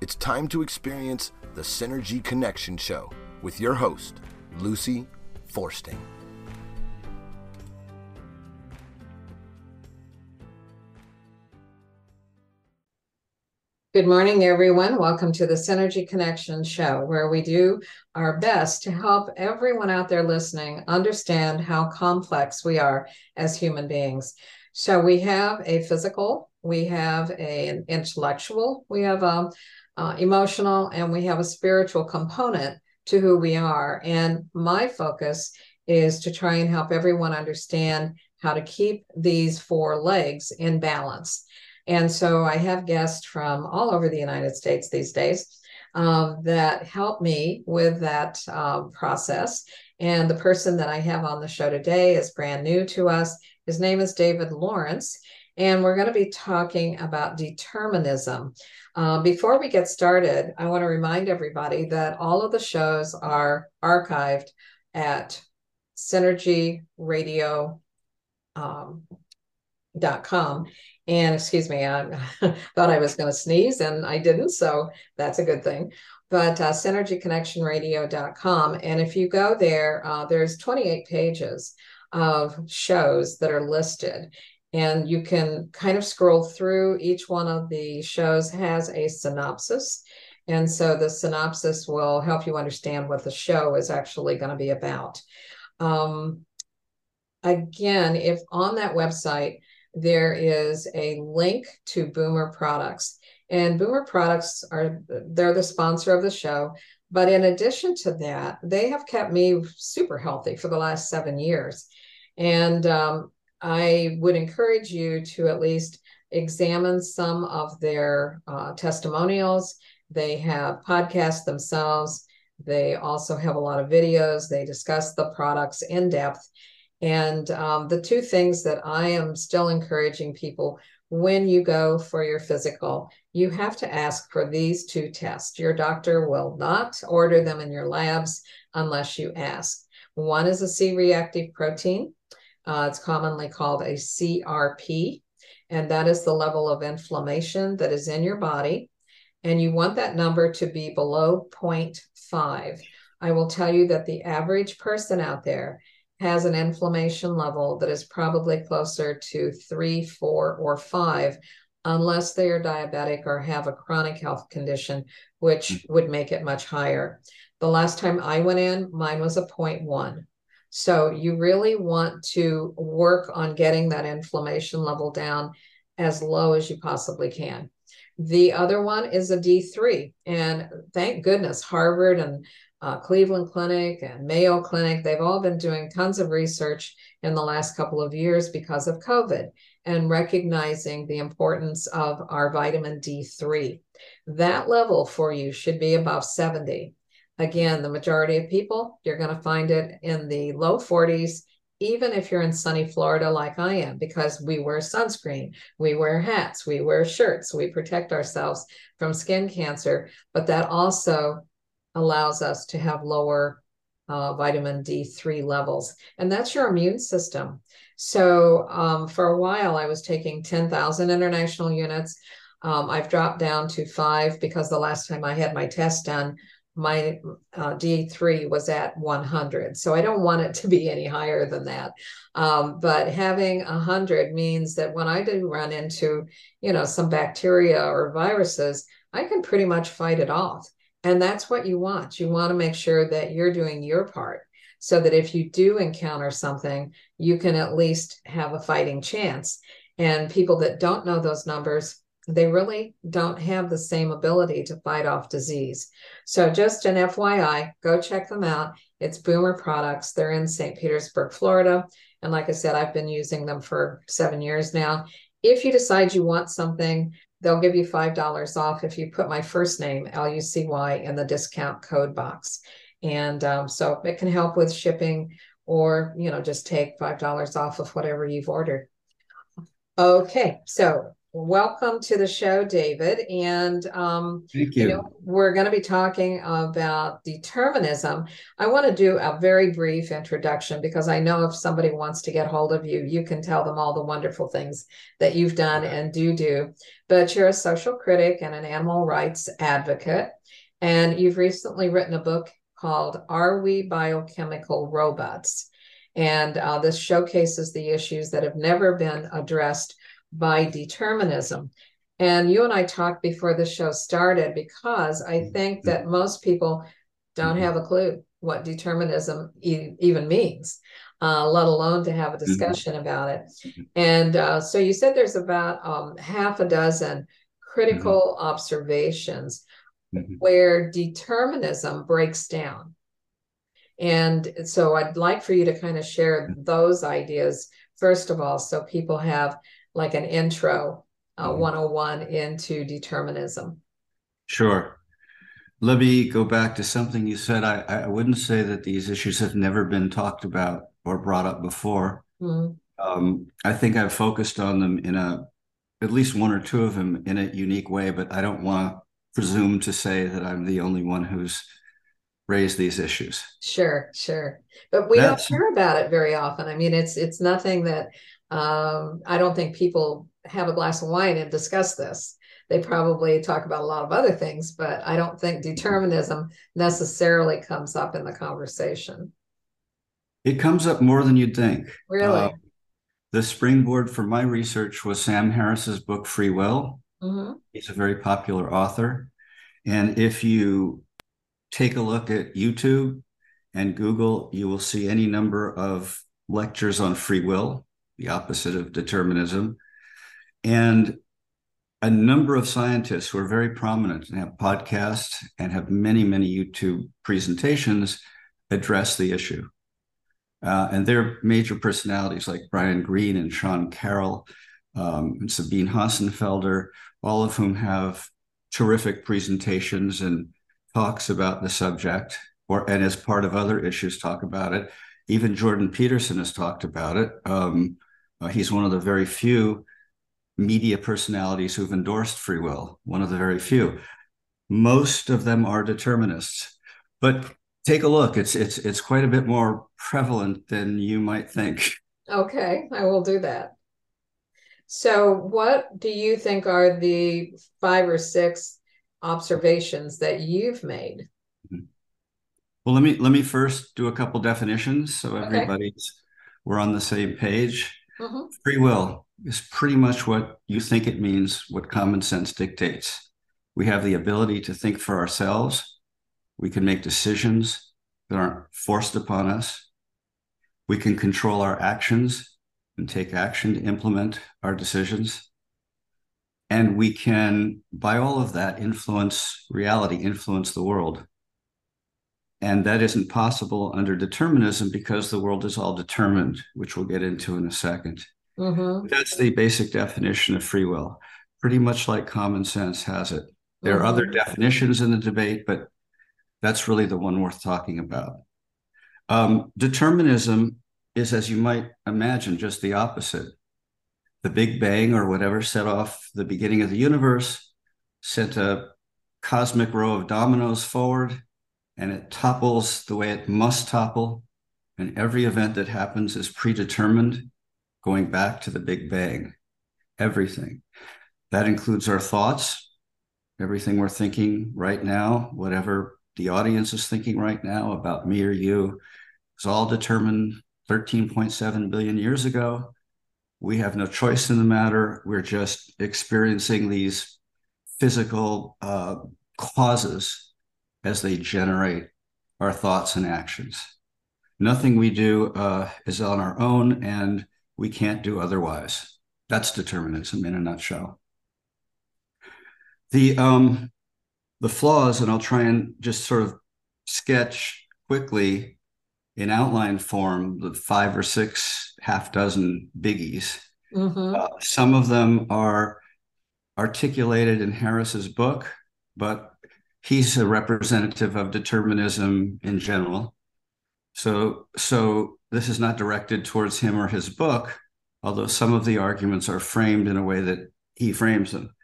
It's time to experience the Synergy Connection Show with your host, Lucy Forsting. Good morning, everyone. Welcome to the Synergy Connection Show, where we do our best to help everyone out there listening understand how complex we are as human beings. So, we have a physical, we have a, an intellectual, we have a, a emotional, and we have a spiritual component to who we are. And my focus is to try and help everyone understand how to keep these four legs in balance. And so I have guests from all over the United States these days um, that help me with that um, process. And the person that I have on the show today is brand new to us. His name is David Lawrence. And we're going to be talking about determinism. Uh, before we get started, I want to remind everybody that all of the shows are archived at Synergy Radio. Um, and excuse me, I thought I was going to sneeze and I didn't. So that's a good thing. But uh, synergyconnectionradio.com. And if you go there, uh, there's 28 pages of shows that are listed. And you can kind of scroll through. Each one of the shows has a synopsis. And so the synopsis will help you understand what the show is actually going to be about. Um, again, if on that website, there is a link to Boomer Products. And Boomer Products are they're the sponsor of the show. But in addition to that, they have kept me super healthy for the last seven years. And um, I would encourage you to at least examine some of their uh, testimonials. They have podcasts themselves. They also have a lot of videos. They discuss the products in depth. And um, the two things that I am still encouraging people when you go for your physical, you have to ask for these two tests. Your doctor will not order them in your labs unless you ask. One is a C reactive protein, uh, it's commonly called a CRP, and that is the level of inflammation that is in your body. And you want that number to be below 0.5. I will tell you that the average person out there has an inflammation level that is probably closer to three, four, or five, unless they are diabetic or have a chronic health condition, which mm-hmm. would make it much higher. The last time I went in, mine was a 0.1. So you really want to work on getting that inflammation level down as low as you possibly can. The other one is a D3. And thank goodness Harvard and uh, Cleveland Clinic and Mayo Clinic, they've all been doing tons of research in the last couple of years because of COVID and recognizing the importance of our vitamin D3. That level for you should be above 70. Again, the majority of people, you're going to find it in the low 40s, even if you're in sunny Florida like I am, because we wear sunscreen, we wear hats, we wear shirts, we protect ourselves from skin cancer. But that also allows us to have lower uh, vitamin D3 levels. And that's your immune system. So um, for a while, I was taking 10,000 international units. Um, I've dropped down to five because the last time I had my test done, my uh, D3 was at 100. So I don't want it to be any higher than that. Um, but having 100 means that when I do run into, you know, some bacteria or viruses, I can pretty much fight it off. And that's what you want. You want to make sure that you're doing your part so that if you do encounter something, you can at least have a fighting chance. And people that don't know those numbers, they really don't have the same ability to fight off disease. So, just an FYI, go check them out. It's Boomer Products. They're in St. Petersburg, Florida. And like I said, I've been using them for seven years now. If you decide you want something they'll give you $5 off if you put my first name, L U C Y, in the discount code box. And um, so it can help with shipping or, you know, just take $5 off of whatever you've ordered. Okay, so welcome to the show, David. And um, thank you. you know, we're going to be talking about determinism. I want to do a very brief introduction because I know if somebody wants to get hold of you, you can tell them all the wonderful things that you've done and do do. But you're a social critic and an animal rights advocate. And you've recently written a book called Are We Biochemical Robots? And uh, this showcases the issues that have never been addressed by determinism. And you and I talked before the show started because I mm-hmm. think that most people don't mm-hmm. have a clue what determinism e- even means, uh, let alone to have a mm-hmm. discussion about it. And uh, so you said there's about um, half a dozen critical mm-hmm. observations mm-hmm. where determinism breaks down. And so I'd like for you to kind of share those ideas, first of all, so people have like an intro uh, mm-hmm. 101 into determinism. Sure. Let me go back to something you said. I, I wouldn't say that these issues have never been talked about or brought up before. Mm-hmm. Um, I think I've focused on them in a, at least one or two of them in a unique way, but I don't want to presume to say that I'm the only one who's raised these issues. Sure, sure. But we That's, don't hear about it very often. I mean, it's it's nothing that um, I don't think people have a glass of wine and discuss this. They probably talk about a lot of other things, but I don't think determinism necessarily comes up in the conversation. It comes up more than you'd think. Really? Uh, the springboard for my research was Sam Harris's book, Free Will. Mm-hmm. He's a very popular author. And if you take a look at YouTube and Google, you will see any number of lectures on free will the opposite of determinism. And a number of scientists who are very prominent and have podcasts and have many, many YouTube presentations address the issue. Uh, and they're major personalities like Brian Greene and Sean Carroll, um, and Sabine Hossenfelder, all of whom have terrific presentations and talks about the subject, or and as part of other issues, talk about it. Even Jordan Peterson has talked about it. Um, uh, he's one of the very few media personalities who've endorsed free will, one of the very few. Most of them are determinists. But take a look. It's it's it's quite a bit more prevalent than you might think. Okay, I will do that. So, what do you think are the five or six observations that you've made? Mm-hmm. Well, let me let me first do a couple definitions so everybody's okay. we're on the same page. Mm-hmm. Free will is pretty much what you think it means, what common sense dictates. We have the ability to think for ourselves. We can make decisions that aren't forced upon us. We can control our actions and take action to implement our decisions. And we can, by all of that, influence reality, influence the world. And that isn't possible under determinism because the world is all determined, which we'll get into in a 2nd mm-hmm. That's the basic definition of free will, pretty much like common sense has it. There mm-hmm. are other mm-hmm. definitions in the debate, but that's really the one worth talking about. Um, determinism is, as you might imagine, just the opposite. The Big Bang or whatever set off the beginning of the universe, sent a cosmic row of dominoes forward and it topples the way it must topple. And every event that happens is predetermined, going back to the Big Bang. Everything. That includes our thoughts, everything we're thinking right now, whatever the audience is thinking right now about me or you, is all determined 13.7 billion years ago. We have no choice in the matter. We're just experiencing these physical uh, causes as they generate our thoughts and actions. Nothing we do uh, is on our own, and we can't do otherwise. That's determinism in a nutshell. The um, the flaws, and I'll try and just sort of sketch quickly in outline form the five or six half dozen biggies. Mm-hmm. Uh, some of them are articulated in Harris's book, but he's a representative of determinism in general. So, so this is not directed towards him or his book, although some of the arguments are framed in a way that he frames them.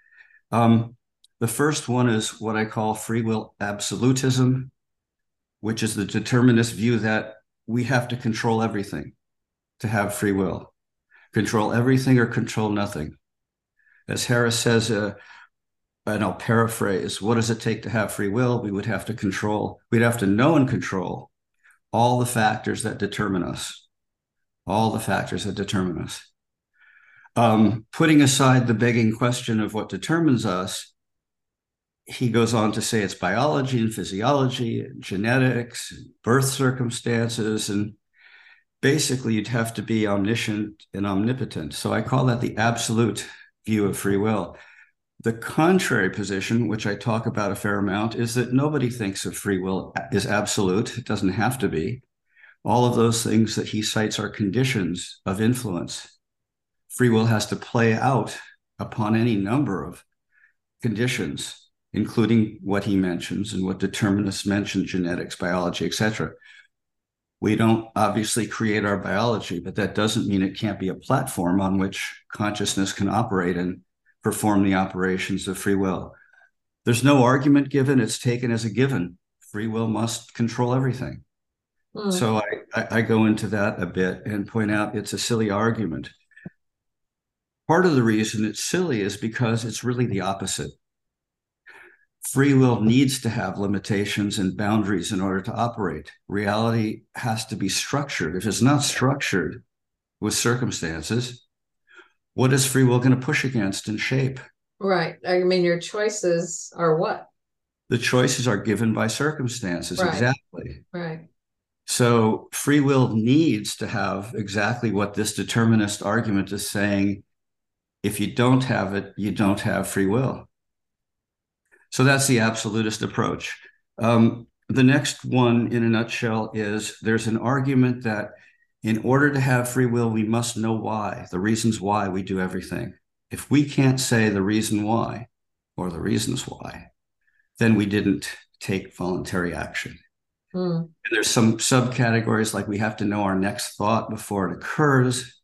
Um, the first one is what I call free will absolutism, which is the determinist view that we have to control everything to have free will, control everything or control nothing. As Harris says, uh, and I'll paraphrase, what does it take to have free will? We would have to control, we'd have to know and control all the factors that determine us, all the factors that determine us. Um, putting aside the begging question of what determines us, he goes on to say it's biology and physiology and genetics, and birth circumstances, and basically you'd have to be omniscient and omnipotent. So I call that the absolute view of free will. The contrary position, which I talk about a fair amount, is that nobody thinks of free will is absolute. It doesn't have to be. All of those things that he cites are conditions of influence. Free will has to play out upon any number of conditions, including what he mentions and what determinists mention genetics, biology, etc. We don't obviously create our biology, but that doesn't mean it can't be a platform on which consciousness can operate and perform the operations of free will. There's no argument given, it's taken as a given. Free will must control everything. Mm. So I, I, I go into that a bit and point out it's a silly argument. Part of the reason it's silly is because it's really the opposite. Free will needs to have limitations and boundaries in order to operate. Reality has to be structured. If it's not structured with circumstances, what is free will going to push against and shape? Right. I mean, your choices are what? The choices are given by circumstances. Right. Exactly. Right. So free will needs to have exactly what this determinist argument is saying. If you don't have it, you don't have free will. So that's the absolutist approach. Um, the next one, in a nutshell, is there's an argument that in order to have free will, we must know why, the reasons why we do everything. If we can't say the reason why or the reasons why, then we didn't take voluntary action. Mm. there's some subcategories like we have to know our next thought before it occurs.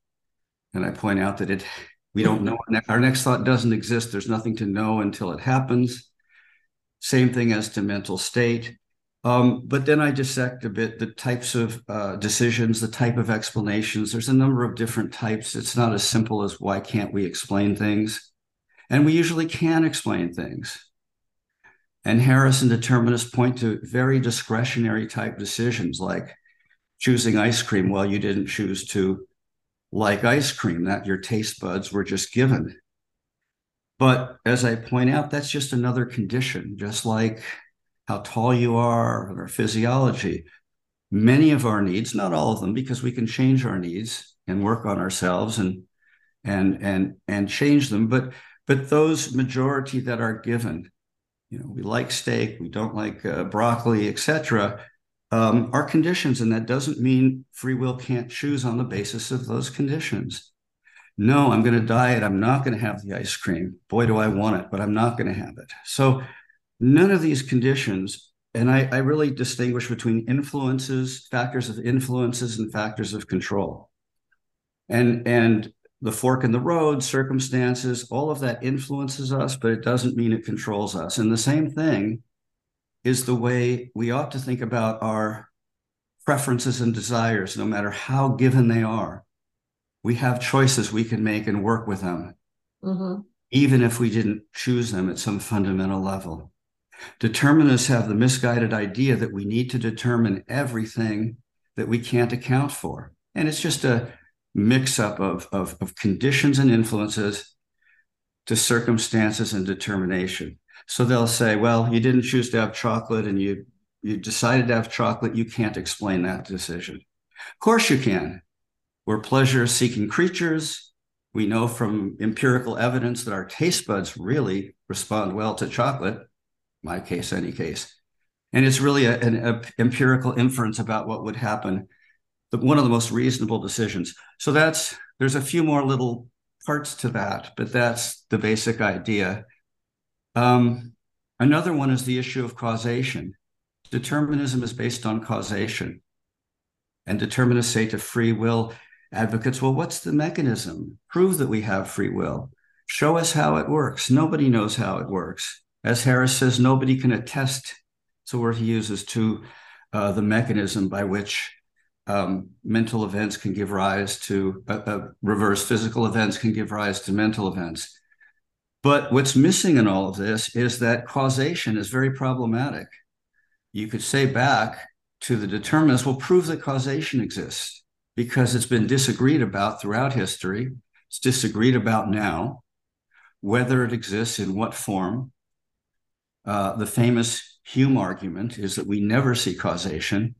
And I point out that it we don't know our next thought doesn't exist. There's nothing to know until it happens. Same thing as to mental state. Um, but then I dissect a bit the types of uh, decisions, the type of explanations. There's a number of different types. It's not as simple as why can't we explain things? And we usually can explain things. And Harris and determinists point to very discretionary type decisions like choosing ice cream. Well, you didn't choose to like ice cream, that your taste buds were just given. But as I point out, that's just another condition, just like how tall you are, or physiology. Many of our needs, not all of them, because we can change our needs and work on ourselves and and and and change them. But but those majority that are given, you know, we like steak, we don't like uh, broccoli, etc. Um, are conditions, and that doesn't mean free will can't choose on the basis of those conditions. No, I'm going to diet. I'm not going to have the ice cream. Boy, do I want it, but I'm not going to have it. So None of these conditions, and I, I really distinguish between influences, factors of influences, and factors of control. And and the fork in the road, circumstances, all of that influences us, but it doesn't mean it controls us. And the same thing is the way we ought to think about our preferences and desires, no matter how given they are. We have choices we can make and work with them, mm-hmm. even if we didn't choose them at some fundamental level. Determinists have the misguided idea that we need to determine everything that we can't account for. And it's just a mix up of, of, of conditions and influences to circumstances and determination. So they'll say, well, you didn't choose to have chocolate and you you decided to have chocolate, you can't explain that decision. Of course you can. We're pleasure seeking creatures. We know from empirical evidence that our taste buds really respond well to chocolate my case, any case. And it's really a, an a empirical inference about what would happen. The, one of the most reasonable decisions. So that's there's a few more little parts to that, but that's the basic idea. Um, another one is the issue of causation. Determinism is based on causation. And determinists say to free will advocates, well, what's the mechanism? Prove that we have free will. Show us how it works. Nobody knows how it works. As Harris says, nobody can attest, it's a word he uses, to uh, the mechanism by which um, mental events can give rise to uh, uh, reverse physical events can give rise to mental events. But what's missing in all of this is that causation is very problematic. You could say back to the determinists, well, prove that causation exists because it's been disagreed about throughout history. It's disagreed about now, whether it exists in what form. Uh, the famous Hume argument is that we never see causation,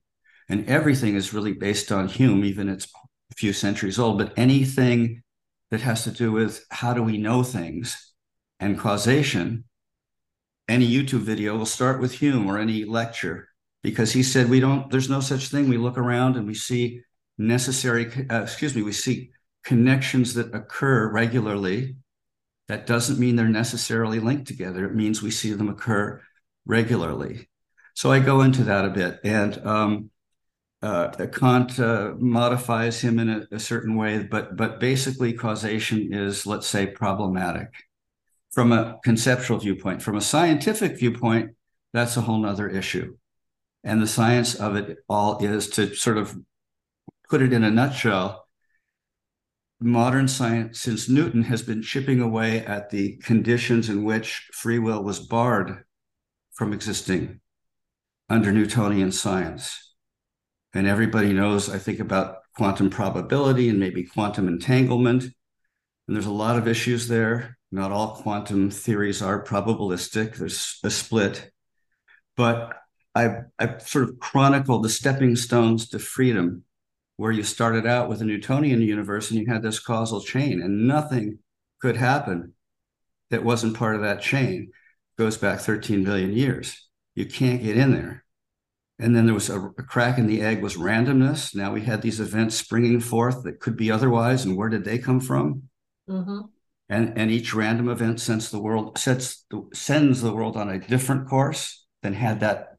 and everything is really based on Hume, even it's a few centuries old. But anything that has to do with how do we know things and causation, any YouTube video will start with Hume or any lecture because he said we don't. There's no such thing. We look around and we see necessary. Uh, excuse me. We see connections that occur regularly. That doesn't mean they're necessarily linked together. It means we see them occur regularly. So I go into that a bit, and um, uh, Kant uh, modifies him in a, a, certain way, but but basically causation is, let's say, problematic from a conceptual viewpoint. From a scientific viewpoint, that's a whole nother issue, and the science of it all is to sort of put it in a nutshell. Modern science, since Newton, has been chipping away at the conditions in which free will was barred from existing under Newtonian science. And everybody knows, I think, about quantum probability and maybe quantum entanglement. And there's a lot of issues there. Not all quantum theories are probabilistic, there's a split. But I've, I've sort of chronicled the stepping stones to freedom, where you started out with a Newtonian universe and you had this causal chain, and nothing could happen that wasn't part of that chain goes back 13 billion years. You can't get in there. And then there was a, a, crack in the egg was randomness. Now we had these events springing forth that could be otherwise. And where did they come from? Mm-hmm. And, and each random event sends the world sets the, sends the world on a different course than had that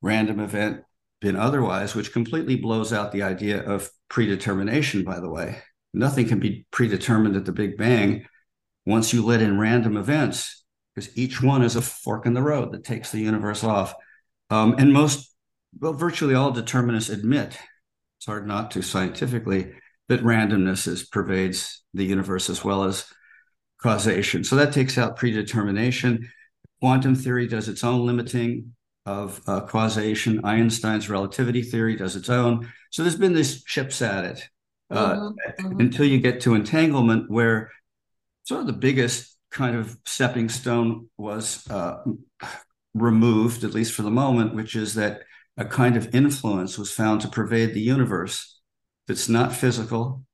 random event been otherwise, which completely blows out the idea of predetermination, by the way. Nothing can be predetermined at the Big Bang once you let in random events because each one is a fork in the road that takes the universe off. Um, and most, well, virtually all determinists admit, it's hard not to scientifically, that randomness is, pervades the universe as well as causation. So that takes out predetermination. Quantum theory does its own limiting of uh, causation. Einstein's relativity theory does its own. So there's been this chips at it uh, mm-hmm. Mm-hmm. until you get to entanglement, where sort of the biggest kind of stepping stone was uh, removed, at least for the moment, which is that a kind of influence was found to pervade the universe that's not physical,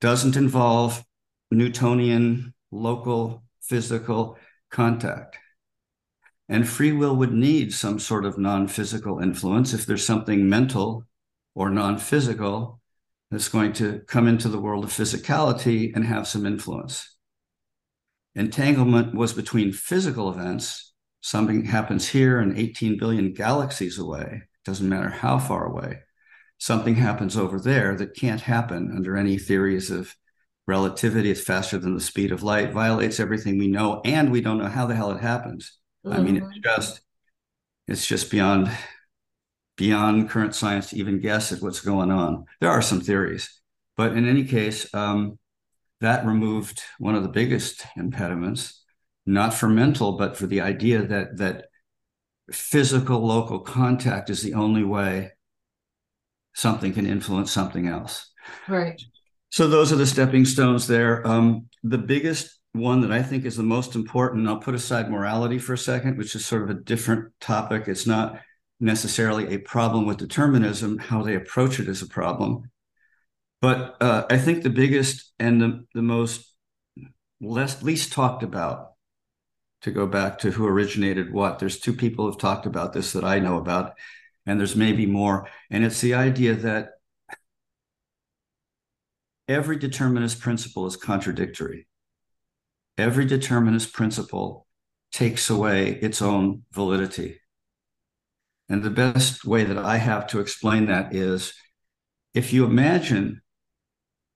doesn't involve Newtonian local physical contact. And free will would need some sort of non physical influence if there's something mental or non physical that's going to come into the world of physicality and have some influence. Entanglement was between physical events. Something happens here and 18 billion galaxies away. Doesn't matter how far away. Something happens over there that can't happen under any theories of relativity. It's faster than the speed of light, violates everything we know, and we don't know how the hell it happens. Mm-hmm. I mean, it's mm-hmm. just it's just beyond beyond current science to even guess at what's going on. There are some theories, but in any case, um, that removed one of the biggest impediments, not for mental, but for the idea that that physical local contact is the only way something can influence something else. Right. So those are the stepping stones there. Um, the biggest one that I think is the most important, I'll put aside morality for a second, which is sort of a different topic. It's not necessarily a problem with determinism. How they approach it is a problem. But uh, I think the biggest and the, the most less, least talked about, to go back to who originated what, there's two people who've talked about this that I know about, and there's maybe more. And it's the idea that every determinist principle is contradictory. Every determinist principle takes away its own validity. And the best way that I have to explain that is if you imagine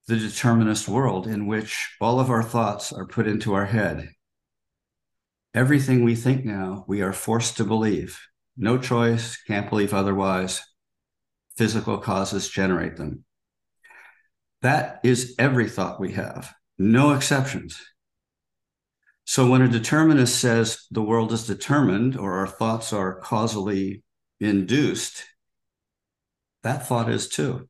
the determinist world in which all of our thoughts are put into our head. Everything we think now, we are forced to believe. No choice, can't believe otherwise. Physical causes generate them. That is every thought we have, no exceptions. So when a determinist says the world is determined or our thoughts are causally induced, that thought is too.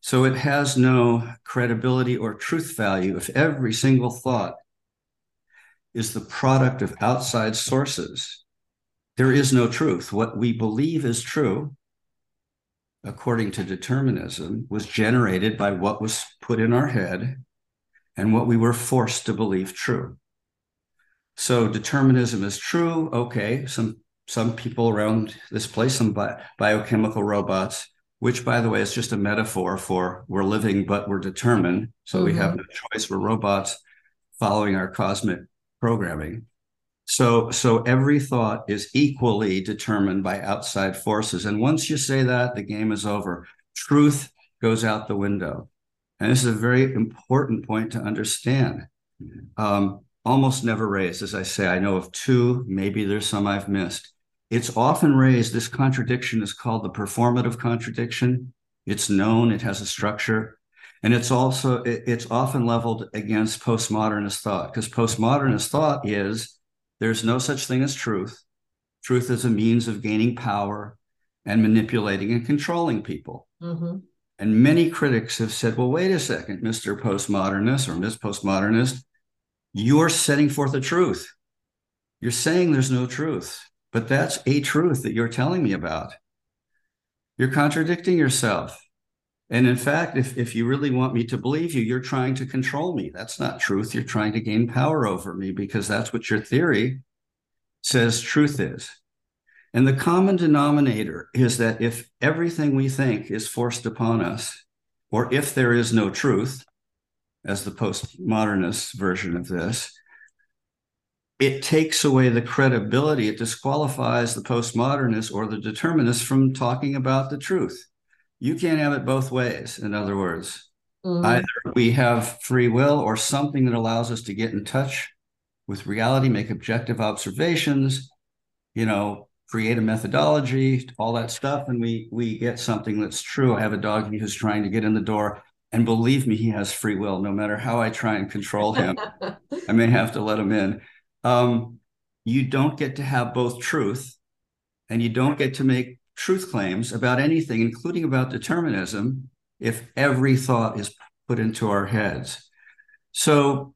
So it has no credibility or truth value if every single thought is the product of outside sources. There is no truth. What we believe is true, according to determinism, was generated by what was put in our head and what we were forced to believe true. So determinism is true. Okay, some some people around this place, some bi- biochemical robots, which by the way is just a metaphor for we're living but we're determined. So mm-hmm. we have mm-hmm. no choice. We're robots following our cosmic programming. So so every thought is equally determined by outside forces. And once you say that, the game is over. Truth goes out the window. And this is a very important point to understand. Um, almost never raised, as I say. I know of two, maybe there's some I've missed. It's often raised, this contradiction is called the performative contradiction. It's known, it has a structure. And it's also, it's often leveled against postmodernist thought, because postmodernist thought is there's no such thing as truth. Truth is a means of gaining power and manipulating and controlling people. Mm-hmm. And many critics have said, well, wait a second, Mr. Postmodernist or Miss Postmodernist, you're setting forth a truth. You're saying there's no truth, but that's a truth that you're telling me about. You're contradicting yourself. And in fact, if, if you really want me to believe you, you're trying to control me. That's not truth. You're trying to gain power over me because that's what your theory says truth is. And the common denominator is that if everything we think is forced upon us, or if there is no truth, as the postmodernist version of this, it takes away the credibility. It disqualifies the postmodernist or the determinist from talking about the truth. You can't have it both ways, in other words. Mm-hmm. Either we have free will or something that allows us to get in touch with reality, make objective observations, you know, create a methodology, all that stuff, and we we get something that's true. I have a dog who's trying to get in the door, and believe me, he has free will. No matter how I try and control him, I may have to let him in. Um, you don't get to have both truth, and you don't get to make truth claims about anything, including about determinism, if every thought is put into our heads. So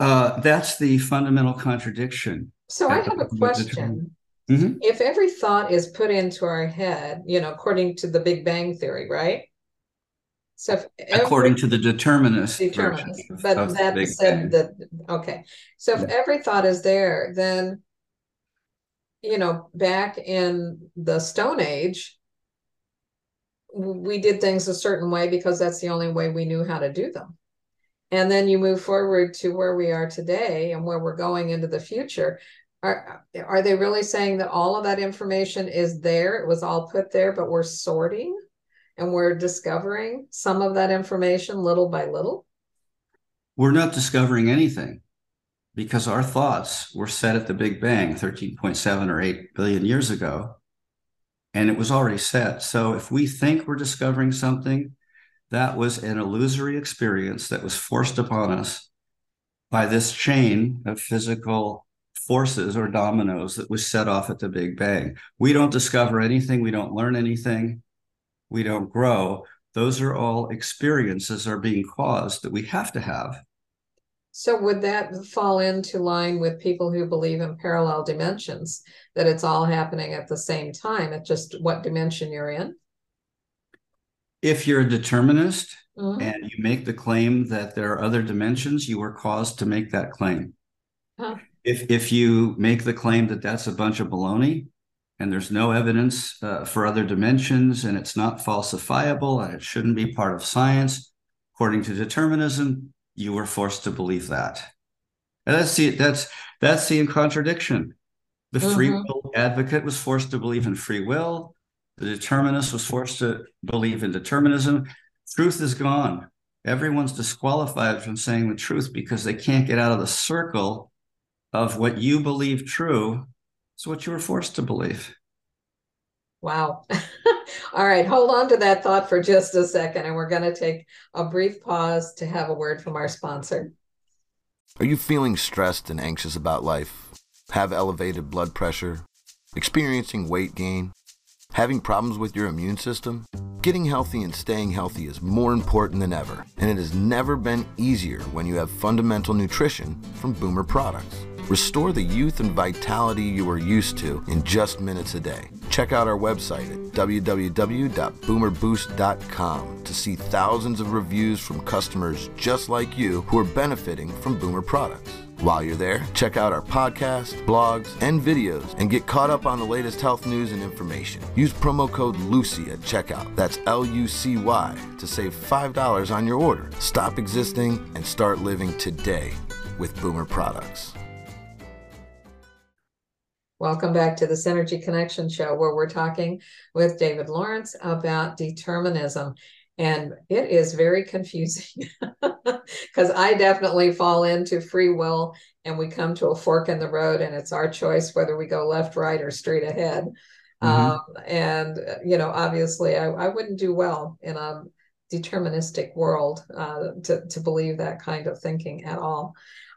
uh, that's the fundamental contradiction. So I have a question. Mm-hmm. If every thought is put into our head, you know, according to the Big Bang Theory, right? So every, according to the determinist, determinist but that said that okay. So if yeah. every thought is there, then you know, back in the Stone Age, we did things a certain way because that's the only way we knew how to do them. And then you move forward to where we are today and where we're going into the future are are they really saying that all of that information is there? It was all put there but we're sorting and we're discovering some of that information little by little? We're not discovering anything because our thoughts were set at the big bang 13.7 or 8 billion years ago and it was already set. So if we think we're discovering something that was an illusory experience that was forced upon us by this chain of physical forces or dominoes that was set off at the Big Bang. We don't discover anything, we don't learn anything, we don't grow. Those are all experiences are being caused that we have to have. So would that fall into line with people who believe in parallel dimensions that it's all happening at the same time? It's just what dimension you're in? If you're a determinist mm-hmm. and you make the claim that there are other dimensions, you were caused to make that claim. Huh if if you make the claim that that's a bunch of baloney and there's no evidence uh, for other dimensions and it's not falsifiable and it shouldn't be part of science according to determinism you were forced to believe that. And that's the that's that's the contradiction. The free mm-hmm. will advocate was forced to believe in free will. The determinist was forced to believe in determinism. Truth is gone. Everyone's disqualified from saying the truth because they can't get out of the circle of what you believe true is what you were forced to believe. Wow. All right, hold on to that thought for just a second, and we're going to take a brief pause to have a word from our sponsor. Are you feeling stressed and anxious about life? Have elevated blood pressure? Experiencing weight gain? Having problems with your immune system? Getting healthy and staying healthy is more important than ever, and it has never been easier when you have fundamental nutrition from Boomer products. Restore the youth and vitality you are used to in just minutes a day. Check out our website at www.boomerboost.com to see thousands of reviews from customers just like you who are benefiting from Boomer products. While you're there, check out our podcasts, blogs, and videos and get caught up on the latest health news and information. Use promo code LUCY at checkout. That's L U C Y to save $5 on your order. Stop existing and start living today with Boomer products. Welcome back to the Synergy Connection Show, where we're talking with David Lawrence about determinism. And it is very confusing because I definitely fall into free will and we come to a fork in the road and it's our choice whether we go left, right, or straight ahead. Mm-hmm. Um, and, you know, obviously I, I wouldn't do well in a deterministic world uh, to, to believe that kind of thinking at all.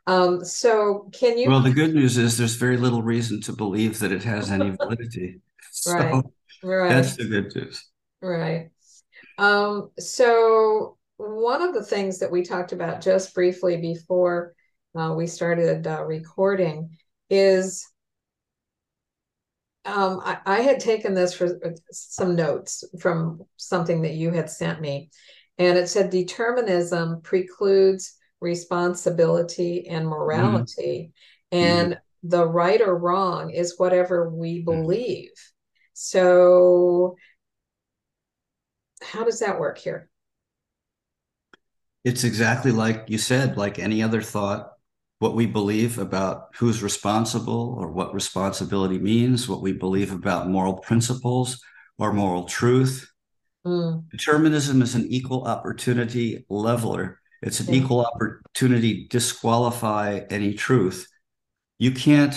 Um, so can you? Well, the good news is there's very little reason to believe that it has any validity. right. So right. That's the good news. Right. Um, so one of the things that we talked about just briefly before uh, we started uh, recording is um, I, I, had taken this for uh, some notes from something that you had sent me, and it said determinism precludes responsibility and morality, mm-hmm. and mm-hmm. the right or wrong is whatever we mm-hmm. believe. So how does that work here? It's exactly like you said, like any other thought, what we believe about who's responsible or what responsibility means, what we believe about moral principles or moral truth. Mm. Determinism is an equal opportunity leveler. It's an equal opportunity disqualify any truth. You can't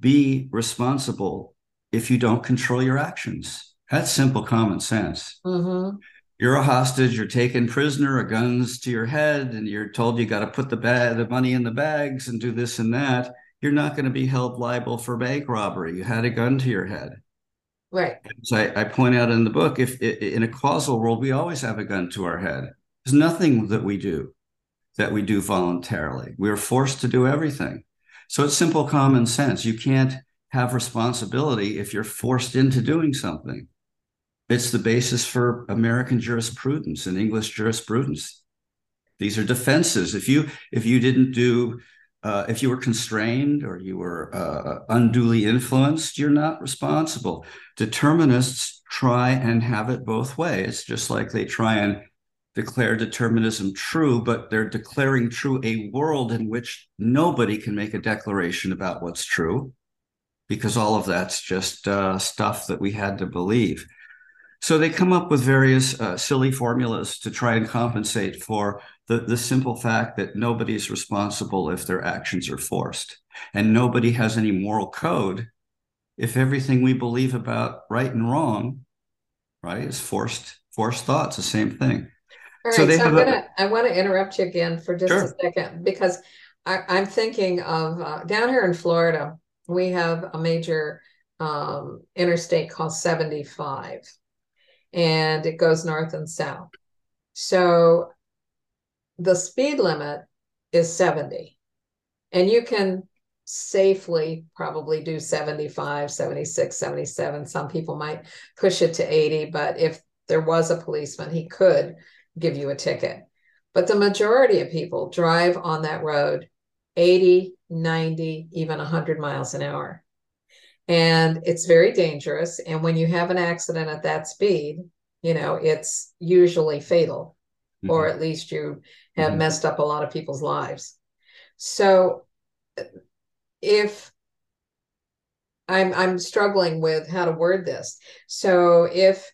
be responsible if you don't control your actions. That's simple common sense. Mm-hmm. You're a hostage. You're taken prisoner. A guns to your head, and you're told you got to put the bag, the money in the bags, and do this and that. You're not going to be held liable for bank robbery. You had a gun to your head. Right. So I, I point out in the book, if in a causal world, we always have a gun to our head. There's nothing that we do that we do voluntarily. We're forced to do everything. So it's simple common sense. You can't have responsibility if you're forced into doing something. It's the basis for American jurisprudence and English jurisprudence. These are defenses. If you if you didn't do uh, if you were constrained or you were uh, unduly influenced, you're not responsible. Determinists try and have it both ways, just like they try and declare determinism true, but they're declaring true a world in which nobody can make a declaration about what's true, because all of that's just uh, stuff that we had to believe. So they come up with various uh, silly formulas to try and compensate for the, the simple fact that nobody's responsible if their actions are forced. And nobody has any moral code if everything we believe about right and wrong, right, is forced forced thoughts, the same thing. All right, so, so I'm gonna a, I want to interrupt you again for just sure. a second because I, am thinking of uh, down here in Florida, we have a major um, interstate called 75 and it goes north and south. So the speed limit is 70. And you can safely probably do 75, 76, 77. Some people might push it to 80, but if there was a policeman, he could give you a ticket. But the majority of people drive on that road 80, 90, even 100 miles an hour and it's very dangerous and when you have an accident at that speed you know it's usually fatal mm-hmm. or at least you have mm-hmm. messed up a lot of people's lives so if i'm i'm struggling with how to word this so if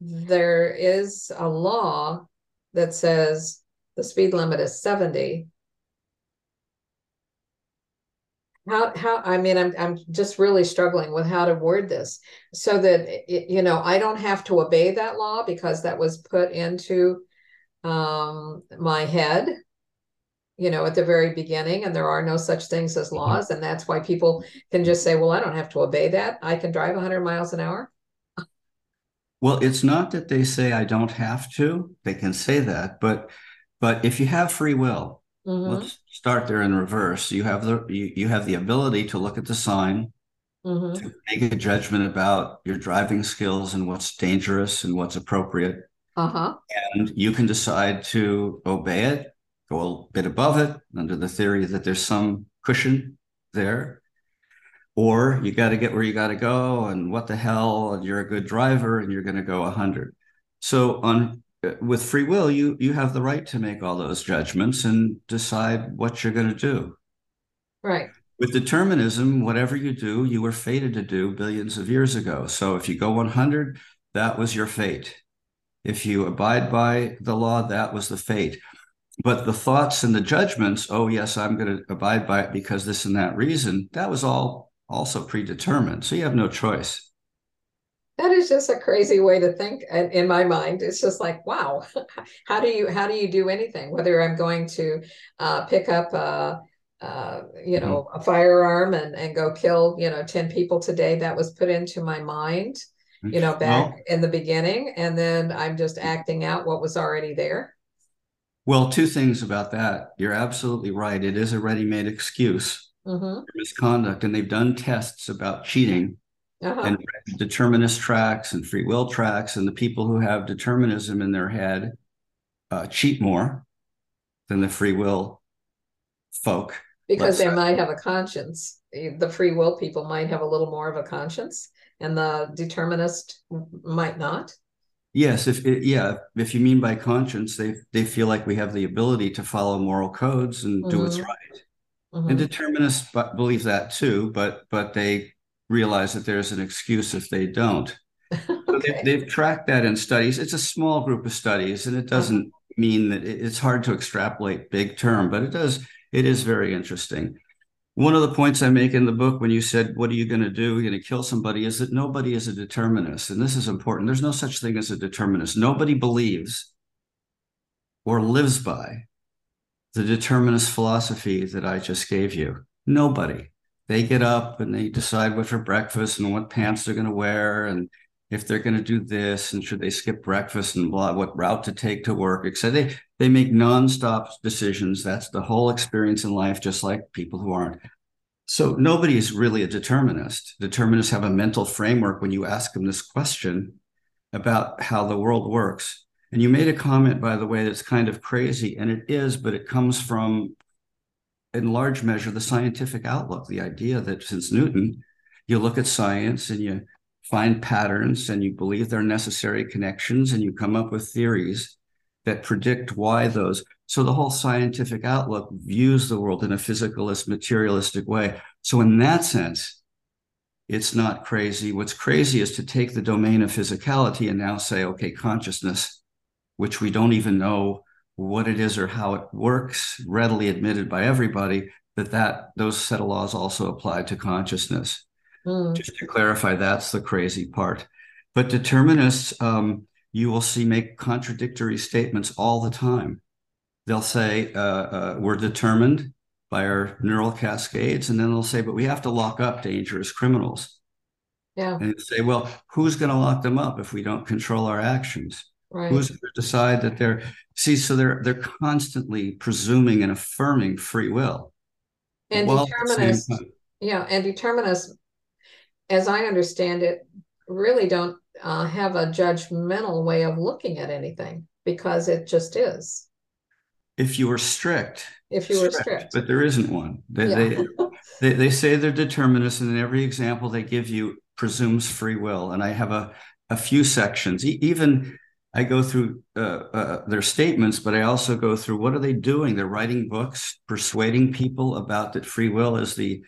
there is a law that says the speed limit is 70 how how i mean i'm i'm just really struggling with how to word this so that it, you know i don't have to obey that law because that was put into um my head you know at the very beginning and there are no such things as mm-hmm. laws and that's why people can just say well i don't have to obey that. I can drive 100 miles an hour. Well it's not that they say i don't have to. They can say that but but if you have free will Mm-hmm. Let's start there in reverse. You have the you, you have the ability to look at the sign, mm-hmm. to make a judgment about your driving skills and what's dangerous and what's appropriate. Uh-huh. And you can decide to obey it, go a bit above it, under the theory that there's some cushion there. Or you got to get where you got to go, and what the hell, and you're a good driver, and you're going to go 100. So on with free will, you you have the right to make all those judgments and decide what you're going to do. Right. With determinism, whatever you do, you were fated to do billions of years ago. So if you go 100, that was your fate. If you abide by the law, that was the fate. But the thoughts and the judgments, oh yes, I'm going to abide by it because this and that reason, that was all also predetermined. So you have no choice that is just a crazy way to think in my mind it's just like wow how do you how do you do anything? Whether i'm going to uh, pick up a, uh, you know mm-hmm. a firearm and and go kill you know 10 people today that was put into my mind you know back well, in the beginning and then i'm just acting out what was already there. Well two things about that. You're absolutely right. It is a ready-made excuse mm-hmm. for misconduct and they've done tests about cheating uh-huh. and determinist tracks and free will tracks, and the people who have determinism in their head uh, cheat more than the free will folk. Because they say. might have a conscience. The free will people might have a little more of a conscience, and the determinist might not. Yes, if yeah, if you mean by conscience, they they feel like we have the ability to follow moral codes and mm-hmm. do what's mm-hmm. right. Mm-hmm. And determinists believe that too, but but they realize that there's an excuse if they don't. okay. they, have tracked that in studies. It's a small group of studies, and it doesn't mean that it's hard to extrapolate big term, but it does. It is very interesting. One of the points I make in the book when you said, What are you going to do? You're going to kill somebody, is that nobody is a determinist. And this is important. There's no such thing as a determinist. Nobody believes or lives by the determinist philosophy that I just gave you. Nobody they get up and they decide what for breakfast and what pants they're going to wear and if they're going to do this and should they skip breakfast and blah, what route to take to work, etc. They they make nonstop decisions. That's the whole experience in life, just like people who aren't. So nobody is really a determinist. Determinists have a mental framework when you ask them this question about how the world works. And you made a comment, by the way, that's kind of crazy, and it is, but it comes from in large measure the scientific outlook the idea that since newton you look at science and you find patterns and you believe there are necessary connections and you come up with theories that predict why those. So the whole scientific outlook views the world in a physicalist materialistic way. So in that sense it's not crazy. What's crazy is to take the domain of physicality and now say okay consciousness which we don't even know what it is or how it works, readily admitted by everybody, that that those set of laws also apply to consciousness. Mm. Just to clarify, that's the crazy part. But determinists, um, you will see make contradictory statements all the time. They'll say, uh, uh, we're determined by our neural cascades. And then they'll say, but we have to lock up dangerous criminals. Yeah. And say, well, who's going to lock them up if we don't control our actions? Right. Who's going to decide that they're see? So they're they're constantly presuming and affirming free will. And determinists, yeah, and determinists, as I understand it, really don't uh, have a judgmental way of looking at anything because it just is. If you were strict, if you were strict, strict. but there isn't one. They, yeah. they, they, they say they're determinists, and in every example they give you presumes free will. And I have a a few sections, even I go through uh, uh, their statements, but I also go through what are they doing? They're writing books, persuading people about that free will is the,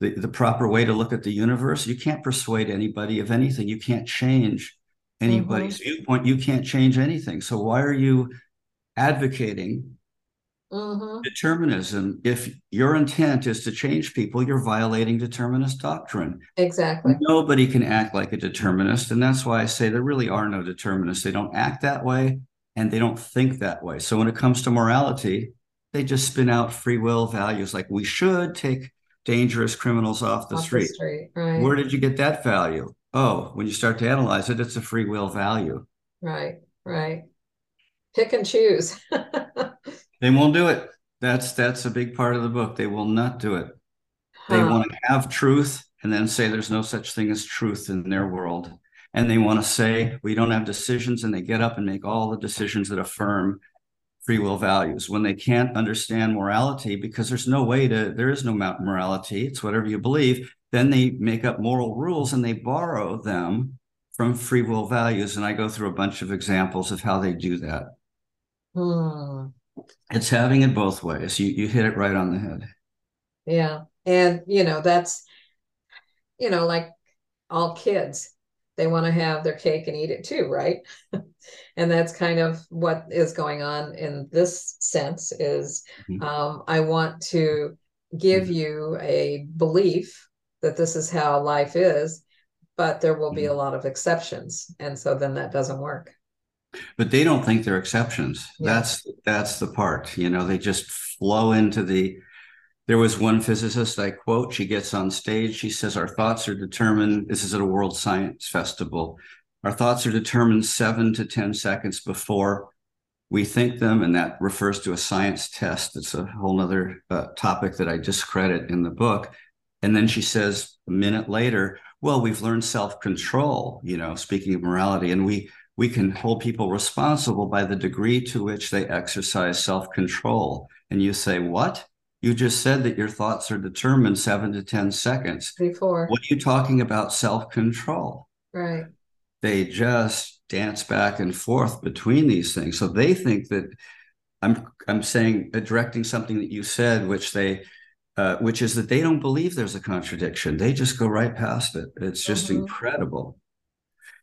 the the proper way to look at the universe. You can't persuade anybody of anything. You can't change anybody's mm-hmm. viewpoint. You can't change anything. So why are you advocating Mm-hmm. Determinism, if your intent is to change people, you're violating determinist doctrine. Exactly. Nobody can act like a determinist. And that's why I say there really are no determinists. They don't act that way and they don't think that way. So when it comes to morality, they just spin out free will values like we should take dangerous criminals off the off street. The street right. Where did you get that value? Oh, when you start to analyze it, it's a free will value. Right, right. Pick and choose. They won't do it. That's that's a big part of the book. They will not do it. They want to have truth and then say there's no such thing as truth in their world. And they want to say we don't have decisions, and they get up and make all the decisions that affirm free will values when they can't understand morality because there's no way to there is no morality it's whatever you believe then they make up moral rules and they borrow them from free will values and i go through a bunch of examples of how they do that hmm it's having it both ways. You you hit it right on the head. Yeah. And you know, that's you know, like all kids, they want to have their cake and eat it too, right? and that's kind of what is going on in this sense is mm-hmm. um, I want to give mm-hmm. you a belief that this is how life is, but there will be mm-hmm. a lot of exceptions. And so then that doesn't work but they don't think they're exceptions. Yeah. that's that's the part you know they just flow into the there was one physicist i quote she gets on stage she says our thoughts are determined this is at a world science festival our thoughts are determined seven to ten seconds before we think them and that refers to a science test. It's a whole other uh, topic that i discredit in the book. And then she says a minute later well we've learned self-control you know speaking of morality and we we can hold people responsible by the degree to which they exercise self control. And you say, What? You just said that your thoughts are determined seven to 10 seconds. Before. What are you talking about self control? Right. They just dance back and forth between these things. So they think that I'm I'm saying uh, directing something that you said, which they uh, which is that they don't believe there's a contradiction. They just go right past it. It's just mm-hmm. incredible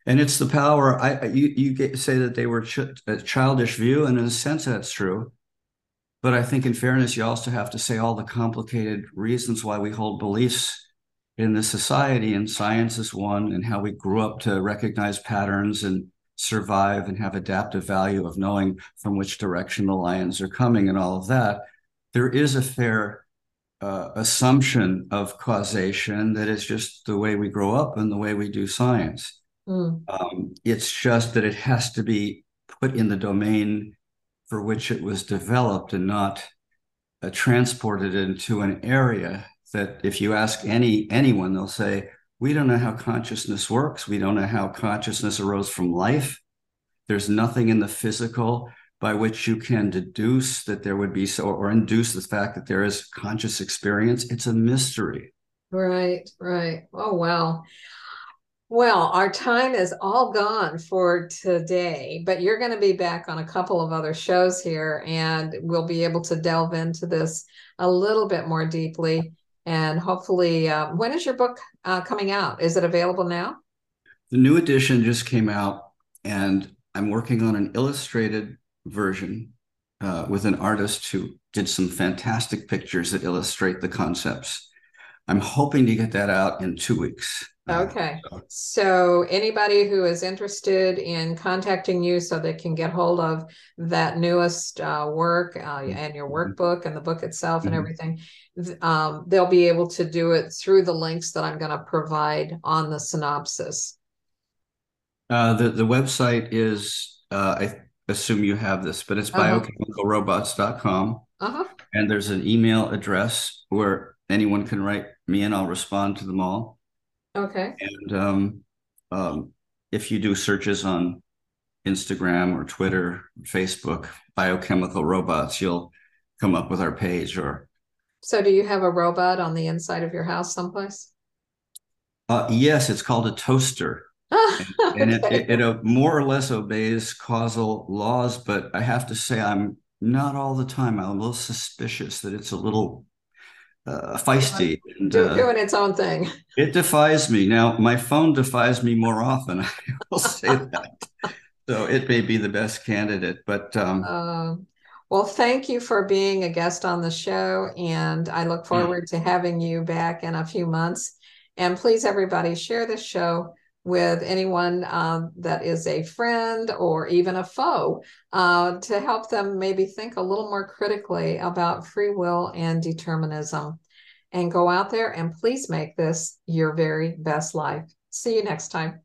and it's the power. I you you get, say that they were ch- a childish view, and in a sense that's true. But I think, in fairness, you also have to say all the complicated reasons why we hold beliefs in this society, and science is one, and how we grew up to recognize patterns and survive and have adaptive value of knowing from which direction the lions are coming, and all of that. There is a fair uh, assumption of causation that is just the way we grow up and the way we do science. Mm. Um, it's just that it has to be put in the domain for which it was developed and not uh, transported into an area that if you ask any anyone they'll say we don't know how consciousness works. We don't know how consciousness arose from life. There's nothing in the physical by which you can deduce that there would be so or induce the fact that there is conscious experience. It's a mystery. Right right. Oh wow well, our time is all gone for today, but you're going to be back on a couple of other shows here, and we'll be able to delve into this a little bit more deeply. And hopefully, uh, when is your book uh, coming out? Is it available now? The new edition just came out, and I'm working on an illustrated version uh, with an artist who did some fantastic pictures that illustrate the concepts. I'm hoping to get that out in two weeks. Okay. So anybody who is interested in contacting you so they can get hold of that newest uh, work uh, mm-hmm. and your mm-hmm. workbook and the book itself mm-hmm. and everything, um, they'll be able to do it through the links that I'm going to provide on the synopsis. Uh, the, the website is, uh, I assume you have this, but it's uh-huh. biochemicalrobots.com. Uh-huh. And there's an email address where anyone can write me and I'll respond to them all. Okay. And um, um, if you do searches on Instagram or Twitter, Facebook, biochemical robots, you'll come up with our page. Or so, do you have a robot on the inside of your house someplace? Uh, yes, it's called a toaster. and, okay. and it, it, it more or less obeys causal laws, but I have to say I'm not all the time. I'm a little suspicious that it's a little uh, feisty and Do, uh, doing its own thing. It defies me. Now, my phone defies me more often. I will say that. so it may be the best candidate, but um, uh, Well, thank you for being a guest on the show. And I look forward to having you back in a few months. And please, everybody, share this show with anyone um, that is a friend or even a foe uh, to help them maybe think a little more critically about free will and determinism. And go out there and please make this your very best life. See you next time.